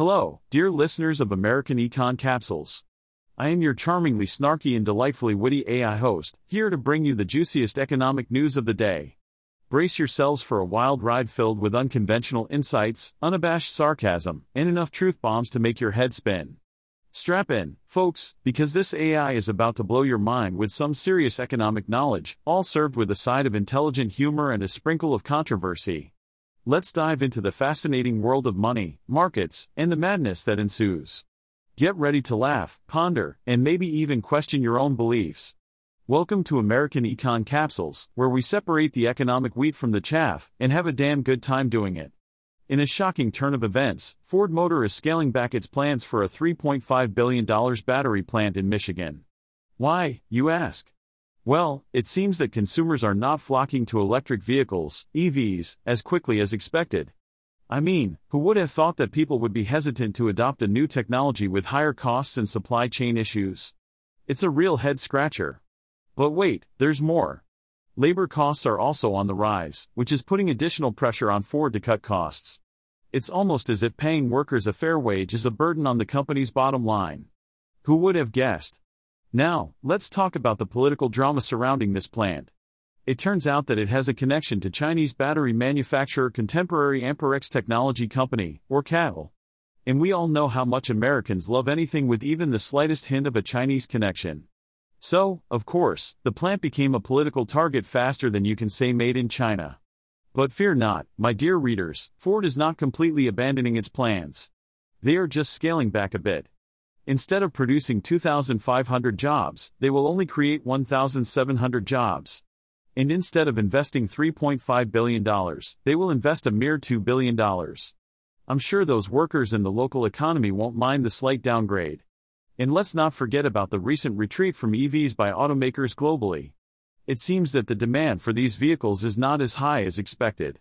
Hello, dear listeners of American Econ Capsules. I am your charmingly snarky and delightfully witty AI host, here to bring you the juiciest economic news of the day. Brace yourselves for a wild ride filled with unconventional insights, unabashed sarcasm, and enough truth bombs to make your head spin. Strap in, folks, because this AI is about to blow your mind with some serious economic knowledge, all served with a side of intelligent humor and a sprinkle of controversy. Let's dive into the fascinating world of money, markets, and the madness that ensues. Get ready to laugh, ponder, and maybe even question your own beliefs. Welcome to American Econ Capsules, where we separate the economic wheat from the chaff and have a damn good time doing it. In a shocking turn of events, Ford Motor is scaling back its plans for a $3.5 billion battery plant in Michigan. Why, you ask? Well, it seems that consumers are not flocking to electric vehicles, EVs, as quickly as expected. I mean, who would have thought that people would be hesitant to adopt a new technology with higher costs and supply chain issues? It's a real head scratcher. But wait, there's more. Labor costs are also on the rise, which is putting additional pressure on Ford to cut costs. It's almost as if paying workers a fair wage is a burden on the company's bottom line. Who would have guessed? Now, let's talk about the political drama surrounding this plant. It turns out that it has a connection to Chinese battery manufacturer Contemporary Amperex Technology Company, or CATL. And we all know how much Americans love anything with even the slightest hint of a Chinese connection. So, of course, the plant became a political target faster than you can say made in China. But fear not, my dear readers, Ford is not completely abandoning its plans. They are just scaling back a bit. Instead of producing 2,500 jobs, they will only create 1,700 jobs. And instead of investing $3.5 billion, they will invest a mere $2 billion. I'm sure those workers in the local economy won't mind the slight downgrade. And let's not forget about the recent retreat from EVs by automakers globally. It seems that the demand for these vehicles is not as high as expected.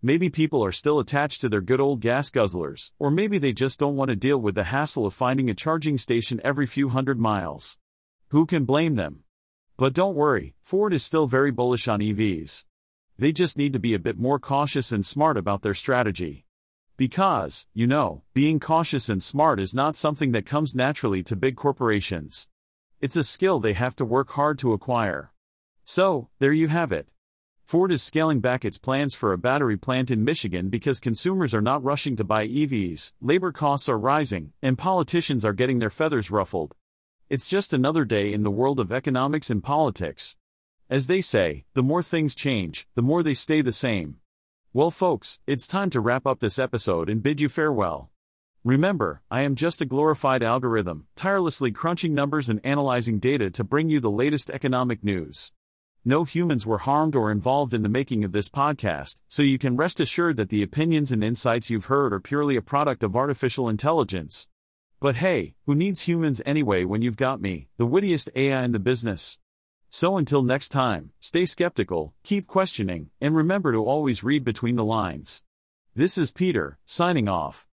Maybe people are still attached to their good old gas guzzlers, or maybe they just don't want to deal with the hassle of finding a charging station every few hundred miles. Who can blame them? But don't worry, Ford is still very bullish on EVs. They just need to be a bit more cautious and smart about their strategy. Because, you know, being cautious and smart is not something that comes naturally to big corporations. It's a skill they have to work hard to acquire. So, there you have it. Ford is scaling back its plans for a battery plant in Michigan because consumers are not rushing to buy EVs, labor costs are rising, and politicians are getting their feathers ruffled. It's just another day in the world of economics and politics. As they say, the more things change, the more they stay the same. Well, folks, it's time to wrap up this episode and bid you farewell. Remember, I am just a glorified algorithm, tirelessly crunching numbers and analyzing data to bring you the latest economic news. No humans were harmed or involved in the making of this podcast, so you can rest assured that the opinions and insights you've heard are purely a product of artificial intelligence. But hey, who needs humans anyway when you've got me, the wittiest AI in the business? So until next time, stay skeptical, keep questioning, and remember to always read between the lines. This is Peter, signing off.